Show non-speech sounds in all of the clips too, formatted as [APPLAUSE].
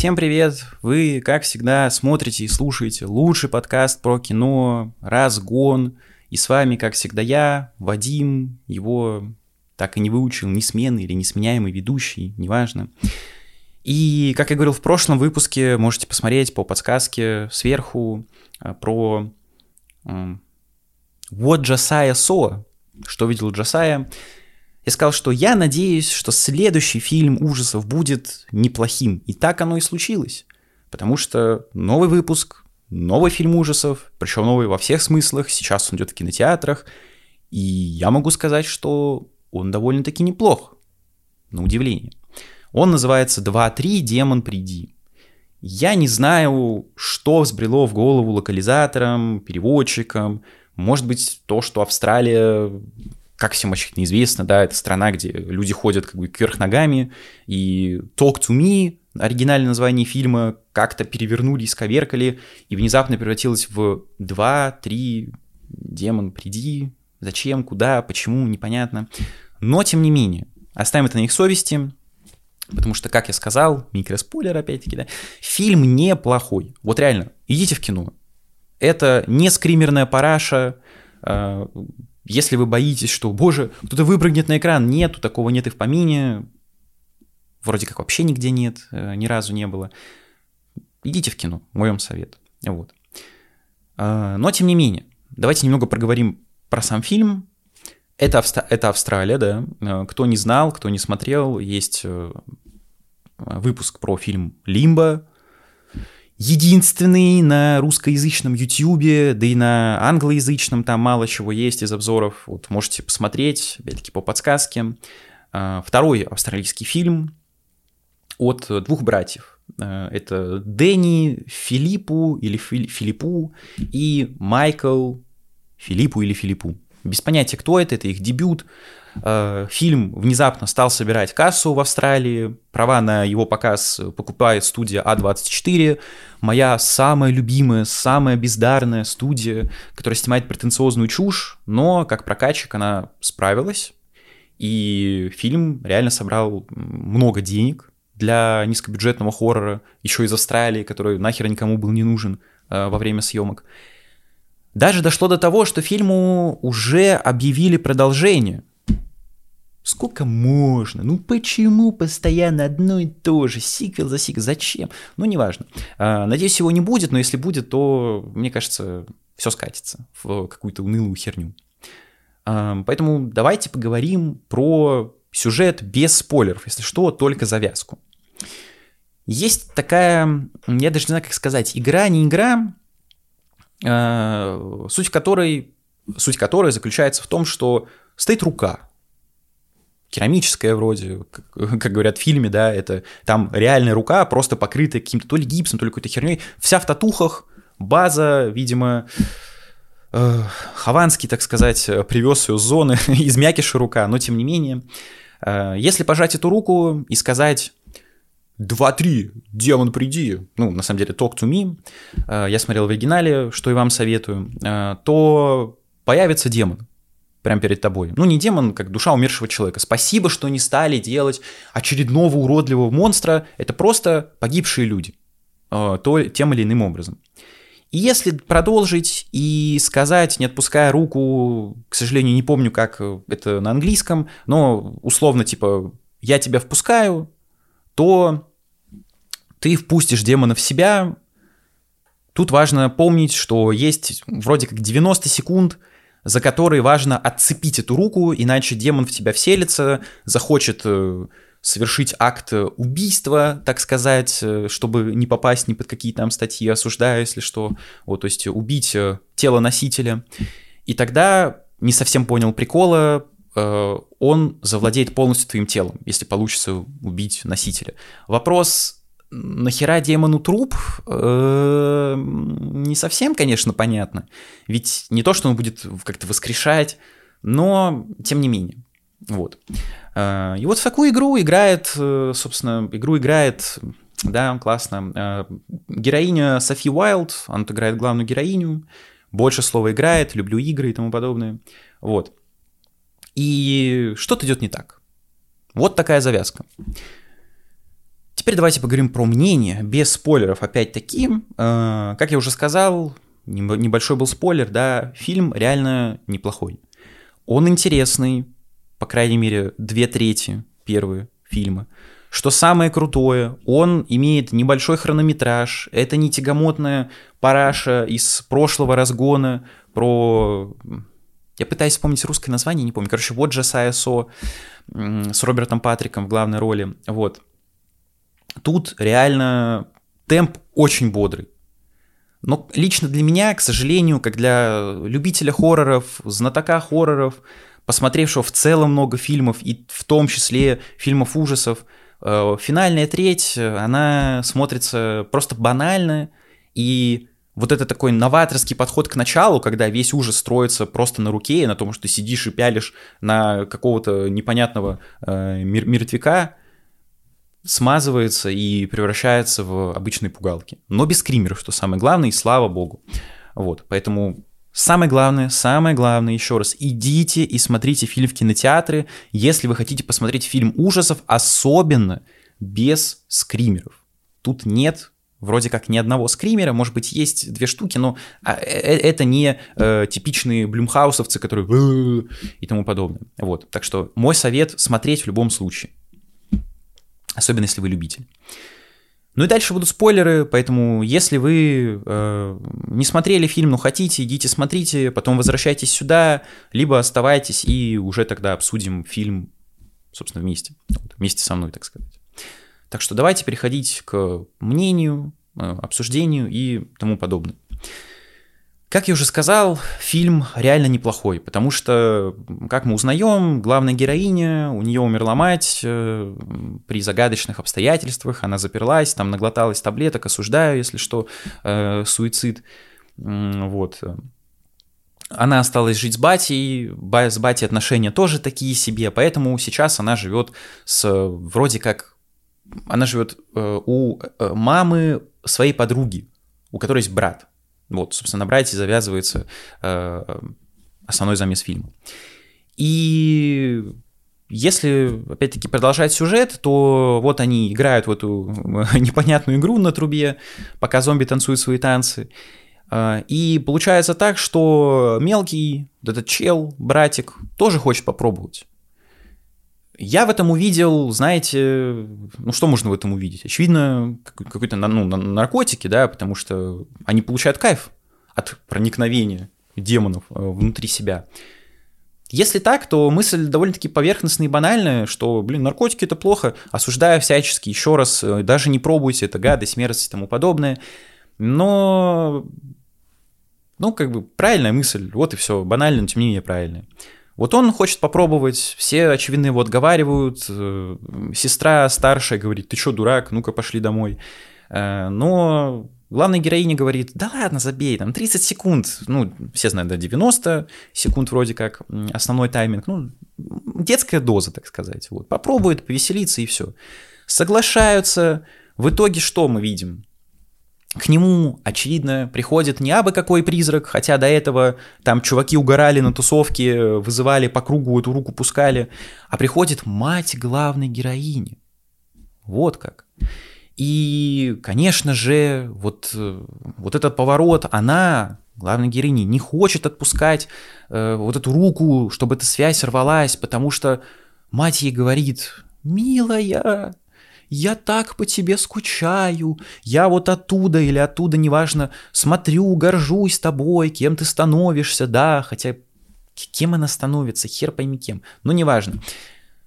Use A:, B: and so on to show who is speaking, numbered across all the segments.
A: всем привет! Вы, как всегда, смотрите и слушаете лучший подкаст про кино «Разгон». И с вами, как всегда, я, Вадим, его так и не выучил, несменный или несменяемый ведущий, неважно. И, как я говорил в прошлом выпуске, можете посмотреть по подсказке сверху э, про What Josiah Saw, что видел Джасая. Я сказал, что я надеюсь, что следующий фильм ужасов будет неплохим. И так оно и случилось. Потому что новый выпуск, новый фильм ужасов, причем новый во всех смыслах, сейчас он идет в кинотеатрах. И я могу сказать, что он довольно-таки неплох, на удивление. Он называется «2-3. Демон, приди». Я не знаю, что взбрело в голову локализаторам, переводчикам. Может быть, то, что Австралия как всем очевидно известно, да, это страна, где люди ходят как бы кверх ногами, и Talk to Me, оригинальное название фильма, как-то перевернули, исковеркали, и внезапно превратилось в 2-3 демон, приди, зачем, куда, почему, непонятно. Но, тем не менее, оставим это на их совести, потому что, как я сказал, микроспойлер опять-таки, да, фильм неплохой. Вот реально, идите в кино. Это не скримерная параша, а, если вы боитесь, что, боже, кто-то выпрыгнет на экран, нету, такого нет и в помине, вроде как вообще нигде нет, э, ни разу не было, идите в кино, мой вам совет. Вот. А, но, тем не менее, давайте немного проговорим про сам фильм. Это, Австра... это Австралия, да. Э, кто не знал, кто не смотрел, есть э, выпуск про фильм «Лимбо», единственный на русскоязычном ютюбе, да и на англоязычном там мало чего есть из обзоров. Вот можете посмотреть, опять-таки по подсказке. А, второй австралийский фильм от двух братьев. А, это Дэнни Филиппу или Филиппу и Майкл Филиппу или Филиппу. Без понятия, кто это, это их дебют. Э, фильм внезапно стал собирать кассу в Австралии, права на его показ покупает студия А24, моя самая любимая, самая бездарная студия, которая снимает претенциозную чушь, но как прокатчик она справилась, и фильм реально собрал много денег для низкобюджетного хоррора, еще из Австралии, который нахер никому был не нужен э, во время съемок. Даже дошло до того, что фильму уже объявили продолжение – Сколько можно? Ну почему постоянно одно и то же? Сиквел за сиквел. Зачем? Ну, неважно. А, надеюсь, его не будет, но если будет, то, мне кажется, все скатится в какую-то унылую херню. А, поэтому давайте поговорим про сюжет без спойлеров. Если что, только завязку. Есть такая, я даже не знаю, как сказать, игра, не игра, суть которой, суть которой заключается в том, что стоит рука – керамическая вроде, как, как говорят в фильме, да, это там реальная рука, просто покрытая каким-то то ли гипсом, то ли какой-то херней, вся в татухах, база, видимо, э, Хованский, так сказать, привез ее с зоны [LAUGHS] из рука, но тем не менее, э, если пожать эту руку и сказать «Два-три, демон, приди», ну, на самом деле, talk to me, э, я смотрел в оригинале, что и вам советую, э, то появится демон прямо перед тобой. Ну, не демон, как душа умершего человека. Спасибо, что не стали делать очередного уродливого монстра. Это просто погибшие люди. Э, то, тем или иным образом. И если продолжить и сказать, не отпуская руку, к сожалению, не помню, как это на английском, но условно типа «я тебя впускаю», то ты впустишь демона в себя. Тут важно помнить, что есть вроде как 90 секунд – за который важно отцепить эту руку, иначе демон в тебя вселится, захочет э, совершить акт убийства, так сказать, э, чтобы не попасть ни под какие там статьи, осуждая, если что, вот, то есть убить э, тело носителя. И тогда не совсем понял прикола, он завладеет полностью твоим телом, если получится убить носителя. Вопрос нахера демону труп, э, не совсем, конечно, понятно. Ведь не то, что он будет как-то воскрешать, но тем не менее. Вот. Э, и вот в такую игру играет, э, собственно, игру играет, да, классно, героиня Софи Уайлд, она играет главную героиню, больше слова играет, люблю игры и тому подобное. Вот. И что-то идет не так. Вот такая завязка. Теперь давайте поговорим про мнение, без спойлеров опять-таки. Э, как я уже сказал, небольшой был спойлер, да, фильм реально неплохой. Он интересный, по крайней мере, две трети первые фильма. Что самое крутое, он имеет небольшой хронометраж, это не тягомотная параша из прошлого разгона про... Я пытаюсь вспомнить русское название, не помню. Короче, вот же САСО с Робертом Патриком в главной роли. Вот. Тут реально темп очень бодрый. Но лично для меня, к сожалению, как для любителя хорроров, знатока хорроров, посмотревшего в целом много фильмов, и в том числе фильмов ужасов, э, финальная треть, она смотрится просто банально, и вот это такой новаторский подход к началу, когда весь ужас строится просто на руке, на том, что ты сидишь и пялишь на какого-то непонятного э, мертвяка, смазывается и превращается в обычные пугалки. Но без скримеров, что самое главное, и слава богу. Вот, поэтому самое главное, самое главное, еще раз, идите и смотрите фильм в кинотеатры, если вы хотите посмотреть фильм ужасов, особенно без скримеров. Тут нет вроде как ни одного скримера, может быть, есть две штуки, но а, э, э, это не э, типичные блюмхаусовцы, которые и тому подобное. Вот, так что мой совет смотреть в любом случае особенно если вы любитель. Ну и дальше будут спойлеры, поэтому если вы э, не смотрели фильм, но хотите, идите смотрите, потом возвращайтесь сюда, либо оставайтесь и уже тогда обсудим фильм, собственно, вместе, вместе со мной, так сказать. Так что давайте переходить к мнению, э, обсуждению и тому подобное. Как я уже сказал, фильм реально неплохой, потому что, как мы узнаем, главная героиня, у нее умерла мать э, при загадочных обстоятельствах, она заперлась, там наглоталась таблеток, осуждаю, если что, э, суицид. Вот. Она осталась жить с батей, с батей отношения тоже такие себе, поэтому сейчас она живет с вроде как... Она живет э, у э, мамы своей подруги, у которой есть брат. Вот, собственно, на брате завязывается э, основной замес фильма. И если, опять-таки, продолжать сюжет, то вот они играют в эту [LAUGHS] непонятную игру на трубе, пока зомби танцуют свои танцы. Э, и получается так, что мелкий, этот чел, братик, тоже хочет попробовать. Я в этом увидел, знаете, ну что можно в этом увидеть? Очевидно, какой-то ну, наркотики, да, потому что они получают кайф от проникновения демонов э, внутри себя. Если так, то мысль довольно-таки поверхностная и банальная, что, блин, наркотики это плохо, осуждаю всячески, еще раз, э, даже не пробуйте, это гадость, мерзость и тому подобное. Но, ну, как бы правильная мысль, вот и все, банально, но тем не менее правильная. Вот он хочет попробовать, все, очевидно, его отговаривают. Э, сестра старшая говорит, ты что, дурак, ну-ка пошли домой. Э, но главная героиня говорит, да ладно, забей, там 30 секунд, ну, все знают, да, 90 секунд вроде как основной тайминг, ну, детская доза, так сказать. Вот. Попробует повеселиться и все. Соглашаются. В итоге что мы видим? К нему, очевидно, приходит не абы какой призрак, хотя до этого там чуваки угорали на тусовке, вызывали по кругу эту руку пускали, а приходит мать главной героини. Вот как. И, конечно же, вот, вот этот поворот, она, главная героиня, не хочет отпускать э, вот эту руку, чтобы эта связь рвалась, потому что мать ей говорит, милая, я так по тебе скучаю, я вот оттуда или оттуда, неважно, смотрю, горжусь тобой, кем ты становишься, да, хотя кем она становится, хер пойми кем, но неважно.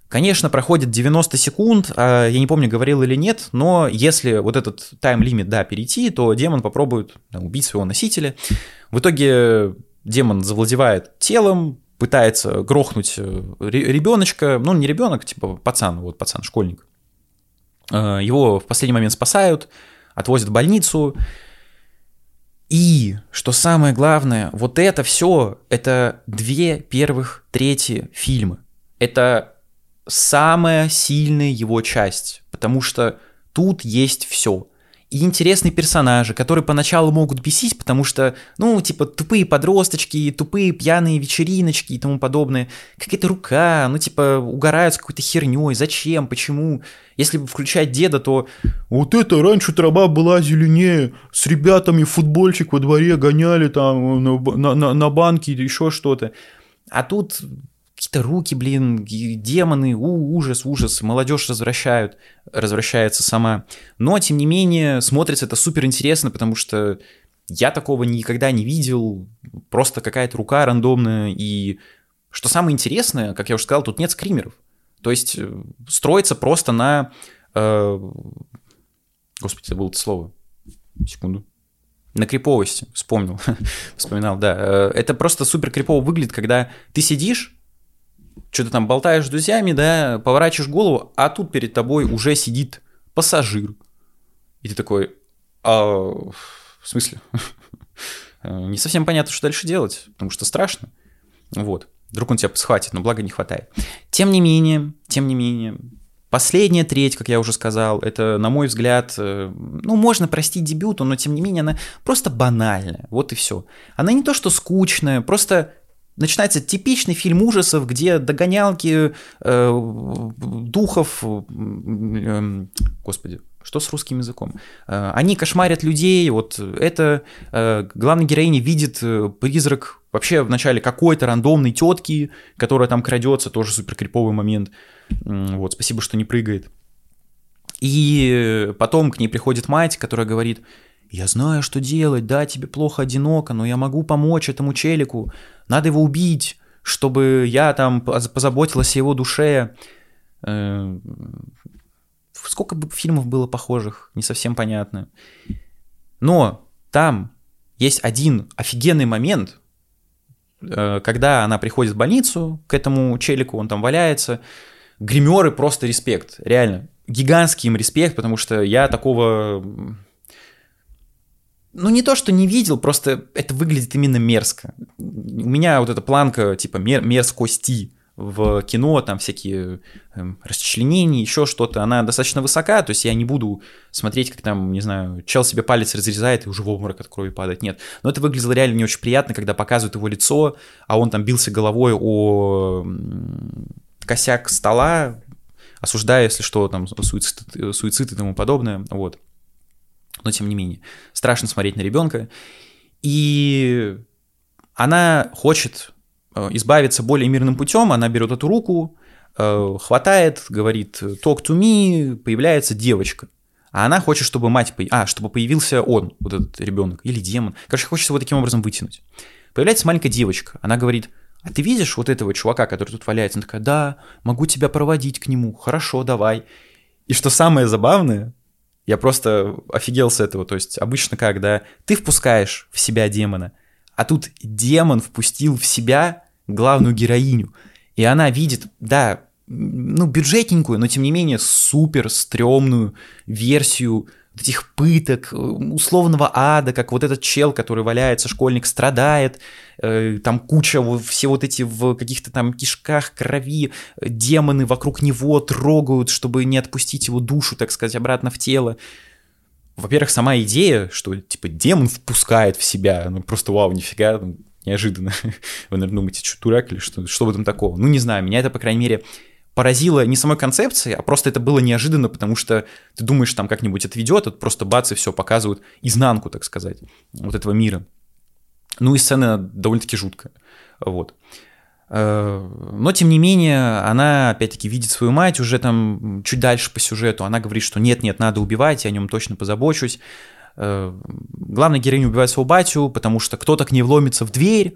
A: Конечно, проходит 90 секунд, а я не помню, говорил или нет, но если вот этот тайм-лимит, да, перейти, то демон попробует убить своего носителя. В итоге демон завладевает телом, пытается грохнуть э, ребеночка, ну не ребенок, типа пацан, вот пацан, школьник. Э, его в последний момент спасают, отвозят в больницу. И, что самое главное, вот это все, это две первых трети фильма. Это самая сильная его часть, потому что тут есть все. И интересные персонажи, которые поначалу могут бесить, потому что, ну, типа, тупые подросточки, тупые пьяные вечериночки и тому подобное. Какая-то рука, ну, типа, угорают с какой-то херней. Зачем? Почему? Если включать деда, то
B: вот это раньше трава была зеленее, с ребятами футбольчик во дворе гоняли там на, на, на банке еще что-то.
A: А тут какие-то руки, блин, демоны, у, ужас, ужас, молодежь возвращают, развращается сама. Но, тем не менее, смотрится это супер интересно, потому что я такого никогда не видел, просто какая-то рука рандомная, и что самое интересное, как я уже сказал, тут нет скримеров. То есть э, строится просто на... Э, господи, забыл это слово. Секунду. На криповости, вспомнил, [LAUGHS] вспоминал, да. Э, это просто супер крипово выглядит, когда ты сидишь, что-то там болтаешь с друзьями, да, поворачиваешь голову, а тут перед тобой уже сидит пассажир. И ты такой, а, в смысле? [LAUGHS] Не совсем понятно, что дальше делать, потому что страшно. Вот. Вдруг он тебя схватит, но благо не хватает. Тем не менее, тем не менее, Последняя треть, как я уже сказал, это, на мой взгляд, э, ну, можно простить дебюту, но тем не менее она просто банальная. Вот и все. Она не то, что скучная, просто начинается типичный фильм ужасов, где догонялки э, духов, э, господи, что с русским языком? Э, они кошмарят людей, вот это э, главная героиня видит э, призрак вообще вначале какой-то рандомной тетки, которая там крадется, тоже супер криповый момент. Вот, спасибо, что не прыгает. И потом к ней приходит мать, которая говорит, я знаю, что делать, да, тебе плохо одиноко, но я могу помочь этому челику, надо его убить, чтобы я там позаботилась о его душе. Сколько бы фильмов было похожих, не совсем понятно. Но там есть один офигенный момент, э, когда она приходит в больницу к этому челику, он там валяется. Гримеры просто респект, реально. Гигантский им респект, потому что я такого... Ну, не то, что не видел, просто это выглядит именно мерзко. У меня вот эта планка, типа, мер мерзкости в кино, там всякие э, расчленения, еще что-то, она достаточно высока, то есть я не буду смотреть, как там, не знаю, чел себе палец разрезает и уже в обморок от крови падает, нет. Но это выглядело реально не очень приятно, когда показывают его лицо, а он там бился головой о косяк стола, осуждая, если что, там, суицид, суицид и тому подобное, вот. Но тем не менее, страшно смотреть на ребенка. И она хочет Э, избавиться более мирным путем, она берет эту руку, э, хватает, говорит «talk to me», появляется девочка. А она хочет, чтобы мать, а, чтобы появился он, вот этот ребенок, или демон. Короче, хочет его таким образом вытянуть. Появляется маленькая девочка, она говорит, а ты видишь вот этого чувака, который тут валяется? Она такая, да, могу тебя проводить к нему, хорошо, давай. И что самое забавное, я просто офигел с этого, то есть обычно когда ты впускаешь в себя демона, а тут демон впустил в себя главную героиню. И она видит, да, ну, бюджетненькую, но тем не менее супер стрёмную версию этих пыток, условного ада, как вот этот чел, который валяется, школьник, страдает, э, там куча, все вот эти в каких-то там кишках крови, демоны вокруг него трогают, чтобы не отпустить его душу, так сказать, обратно в тело. Во-первых, сама идея, что, типа, демон впускает в себя, ну, просто вау, нифига, ну, неожиданно. [LAUGHS] Вы, наверное, думаете, что дурак или что, что в этом такого? Ну, не знаю, меня это, по крайней мере, поразило не самой концепцией, а просто это было неожиданно, потому что ты думаешь, там как-нибудь отведет, тут просто бац, и все показывают изнанку, так сказать, вот этого мира. Ну и сцена довольно-таки жуткая, вот. Э, но, тем не менее, она, опять-таки, видит свою мать уже там чуть дальше по сюжету. Она говорит, что нет-нет, надо убивать, я о нем точно позабочусь. Э, главная героиня убивает своего батю, потому что кто-то к ней вломится в дверь,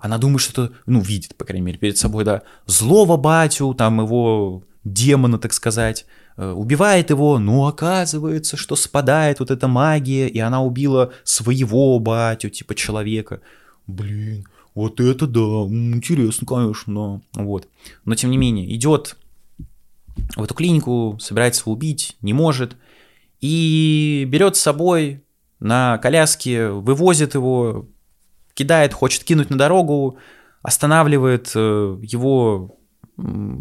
A: она думает, что это, ну, видит, по крайней мере, перед собой, да, злого батю, там его демона, так сказать, э, убивает его, но оказывается, что спадает вот эта магия, и она убила своего батю, типа человека. Блин, вот это да, интересно, конечно, вот. Но тем не менее, идет в эту клинику, собирается его убить, не может, и берет с собой на коляске, вывозит его, кидает, хочет кинуть на дорогу, останавливает э, его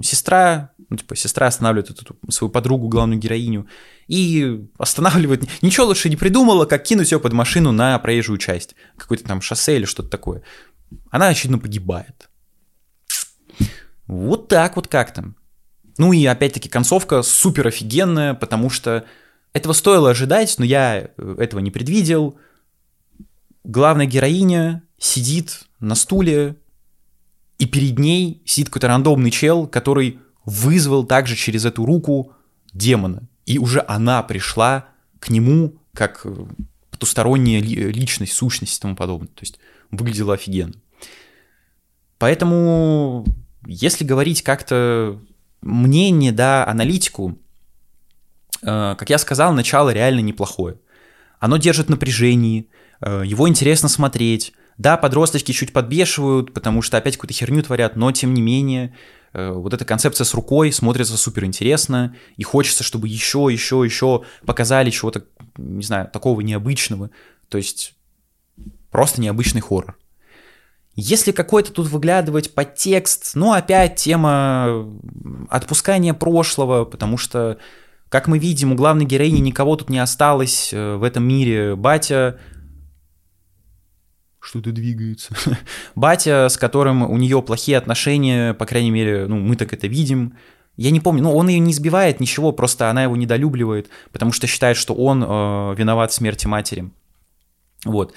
A: сестра, ну, типа, сестра останавливает эту свою подругу, главную героиню, и останавливает. Ничего лучше не придумала, как кинуть ее под машину на проезжую часть. Какое-то там шоссе или что-то такое. Она, очевидно, погибает. Вот так вот как-то. Ну и опять-таки концовка супер офигенная, потому что этого стоило ожидать, но я э, этого не предвидел. Главная героиня сидит на стуле, и перед ней сидит какой-то рандомный чел, который вызвал также через эту руку демона. И уже она пришла к нему как э, потусторонняя личность, сущность и тому подобное. То есть выглядела офигенно. Поэтому, если говорить как-то мнение, да, аналитику, э, как я сказал, начало реально неплохое. Оно держит напряжение, э, его интересно смотреть. Да, подросточки чуть подбешивают, потому что опять какую-то херню творят, но тем не менее, э, вот эта концепция с рукой смотрится супер интересно, и хочется, чтобы еще, еще, еще показали чего-то, не знаю, такого необычного. То есть просто необычный хоррор. Если какой-то тут выглядывать подтекст, ну, опять тема отпускания прошлого, потому что, как мы видим, у главной героини никого тут не осталось э, в этом мире. Батя что-то двигается. [LAUGHS] Батя, с которым у нее плохие отношения, по крайней мере, ну, мы так это видим. Я не помню, ну, он ее не избивает, ничего, просто она его недолюбливает, потому что считает, что он э, виноват в смерти матери. Вот.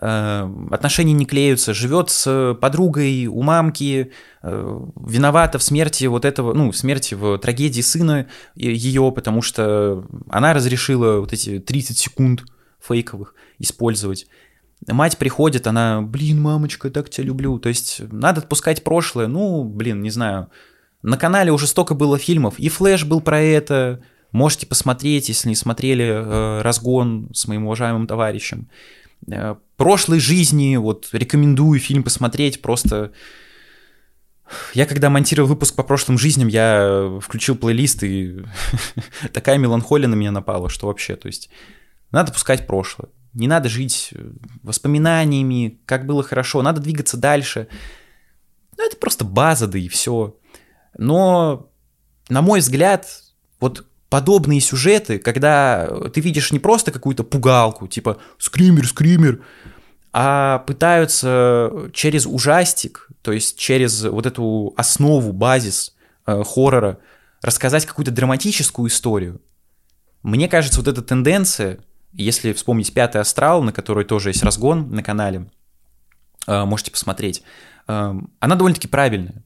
A: Э, отношения не клеются, живет с подругой у мамки, э, виновата в смерти вот этого, ну, в смерти, в трагедии сына ее, потому что она разрешила вот эти 30 секунд фейковых использовать. Мать приходит, она, блин, мамочка, так тебя люблю. То есть надо отпускать прошлое. Ну, блин, не знаю. На канале уже столько было фильмов. И Флэш был про это. Можете посмотреть, если не смотрели э, «Разгон» с моим уважаемым товарищем. Э, прошлой жизни, вот рекомендую фильм посмотреть, просто... Я когда монтировал выпуск по прошлым жизням, я включил плейлист, и [LAUGHS] такая меланхолия на меня напала, что вообще, то есть надо пускать прошлое. Не надо жить воспоминаниями, как было хорошо, надо двигаться дальше. Ну, это просто база, да и все. Но, на мой взгляд, вот подобные сюжеты, когда ты видишь не просто какую-то пугалку, типа «скример, скример», а пытаются через ужастик, то есть через вот эту основу, базис э, хоррора, рассказать какую-то драматическую историю. Мне кажется, вот эта тенденция, если вспомнить «Пятый астрал», на которой тоже есть разгон на канале, э, можете посмотреть, э, она довольно-таки правильная.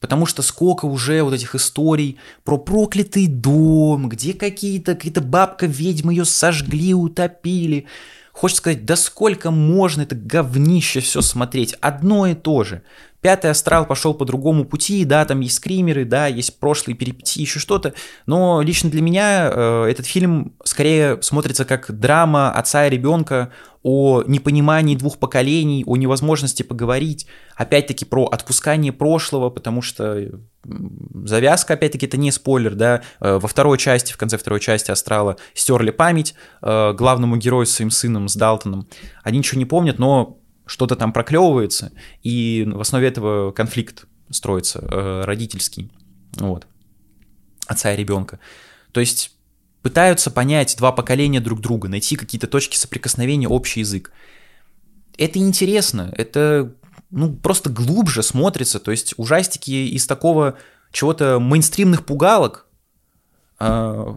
A: Потому что сколько уже вот этих историй про проклятый дом, где какие-то какие-то бабка-ведьмы ее сожгли, утопили. Хочется сказать, да сколько можно это говнище все смотреть, одно и то же. Пятый астрал пошел по другому пути, да, там есть скримеры, да, есть прошлые перипетии, еще что-то, но лично для меня э, этот фильм скорее смотрится как драма отца и ребенка о непонимании двух поколений, о невозможности поговорить, опять-таки про отпускание прошлого, потому что завязка, опять-таки, это не спойлер, да, э, во второй части, в конце второй части Астрала стерли память э, главному герою своим сыном, с Далтоном, они ничего не помнят, но что-то там проклевывается, и в основе этого конфликт строится э, родительский, вот, отца и ребенка. То есть пытаются понять два поколения друг друга, найти какие-то точки соприкосновения, общий язык. Это интересно, это ну, просто глубже смотрится, то есть ужастики из такого чего-то мейнстримных пугалок э,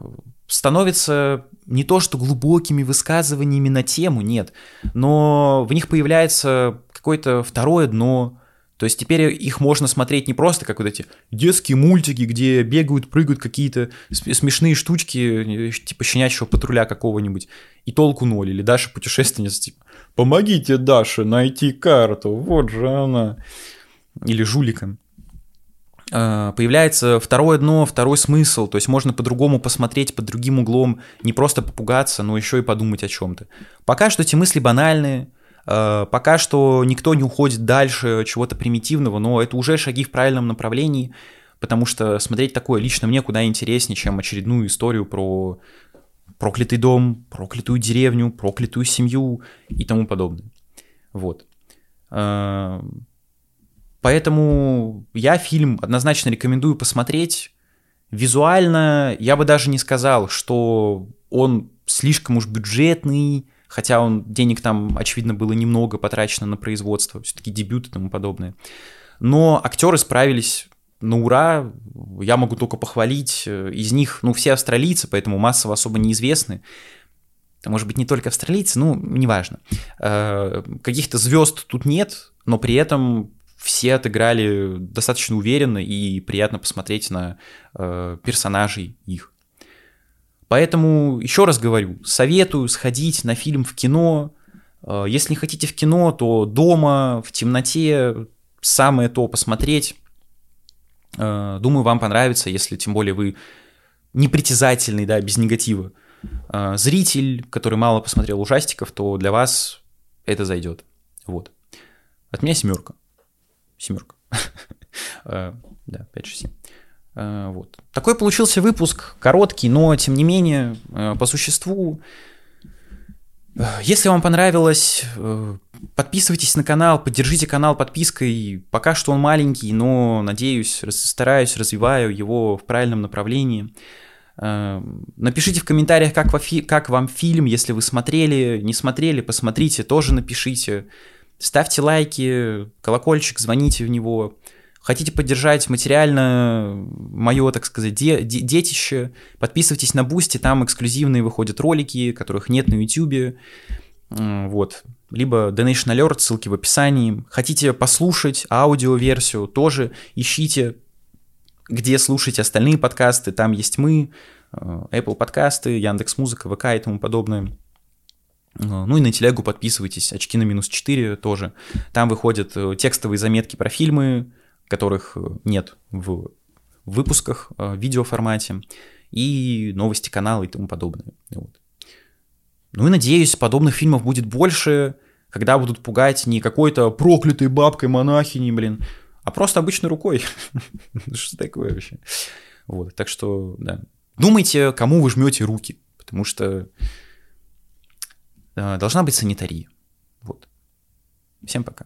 A: становятся не то что глубокими высказываниями на тему, нет, но в них появляется какое-то второе дно, то есть теперь их можно смотреть не просто как вот эти детские мультики, где бегают, прыгают какие-то смешные штучки, типа щенячьего патруля какого-нибудь, и толку ноль, или Даша путешественница, типа «Помогите Даше найти карту, вот же она». Или жулика. А, появляется второе дно, второй смысл, то есть можно по-другому посмотреть под другим углом, не просто попугаться, но еще и подумать о чем-то. Пока что эти мысли банальные, а, пока что никто не уходит дальше чего-то примитивного, но это уже шаги в правильном направлении, потому что смотреть такое лично мне куда интереснее, чем очередную историю про проклятый дом, проклятую деревню, проклятую семью и тому подобное. Вот. А, Поэтому я фильм однозначно рекомендую посмотреть. Визуально я бы даже не сказал, что он слишком уж бюджетный, хотя он денег там, очевидно, было немного потрачено на производство, все-таки дебют и тому подобное. Но актеры справились на ура, я могу только похвалить. Из них, ну, все австралийцы, поэтому массово особо неизвестны. Может быть, не только австралийцы, ну, неважно. Э, каких-то звезд тут нет, но при этом все отыграли достаточно уверенно и приятно посмотреть на э, персонажей их. Поэтому еще раз говорю, советую сходить на фильм в кино. Э, если не хотите в кино, то дома, в темноте, самое то посмотреть. Э, думаю, вам понравится, если тем более вы непритязательный, да, без негатива э, зритель, который мало посмотрел ужастиков, то для вас это зайдет. Вот. От меня семерка. Семерка. [LAUGHS] Да, 5, 6, 7. Э, вот. Такой получился выпуск, короткий, но тем не менее, э, по существу. Э, если вам понравилось, подписывайтесь на канал, поддержите канал подпиской. Пока что он маленький, но, надеюсь, стараюсь, развиваю его в правильном направлении. Напишите в комментариях, как, как вам фильм, если вы смотрели, не смотрели, посмотрите, тоже напишите. Ставьте лайки, колокольчик, звоните в него. Хотите поддержать материально мое, так сказать, де- де- детище, подписывайтесь на Boosty, там эксклюзивные выходят ролики, которых нет на YouTube. Вот. Либо Donation Alert, ссылки в описании. Хотите послушать аудиоверсию, тоже ищите, где слушать остальные подкасты. Там есть мы, э, Apple подкасты, Яндекс Музыка, ВК и тому подобное. Э, ну и на телегу подписывайтесь, очки на минус 4 тоже. Там выходят э, текстовые заметки про фильмы, которых э, нет в выпусках в видеоформате, и новости канала и тому подобное. Вот. Ну и надеюсь, подобных фильмов будет больше, когда будут пугать не какой-то проклятой бабкой монахини, блин, а просто обычной рукой. [LAUGHS] Что такое вообще? Вот, так что, да. Думайте, кому вы жмете руки, потому что должна быть санитария. Вот. Всем пока.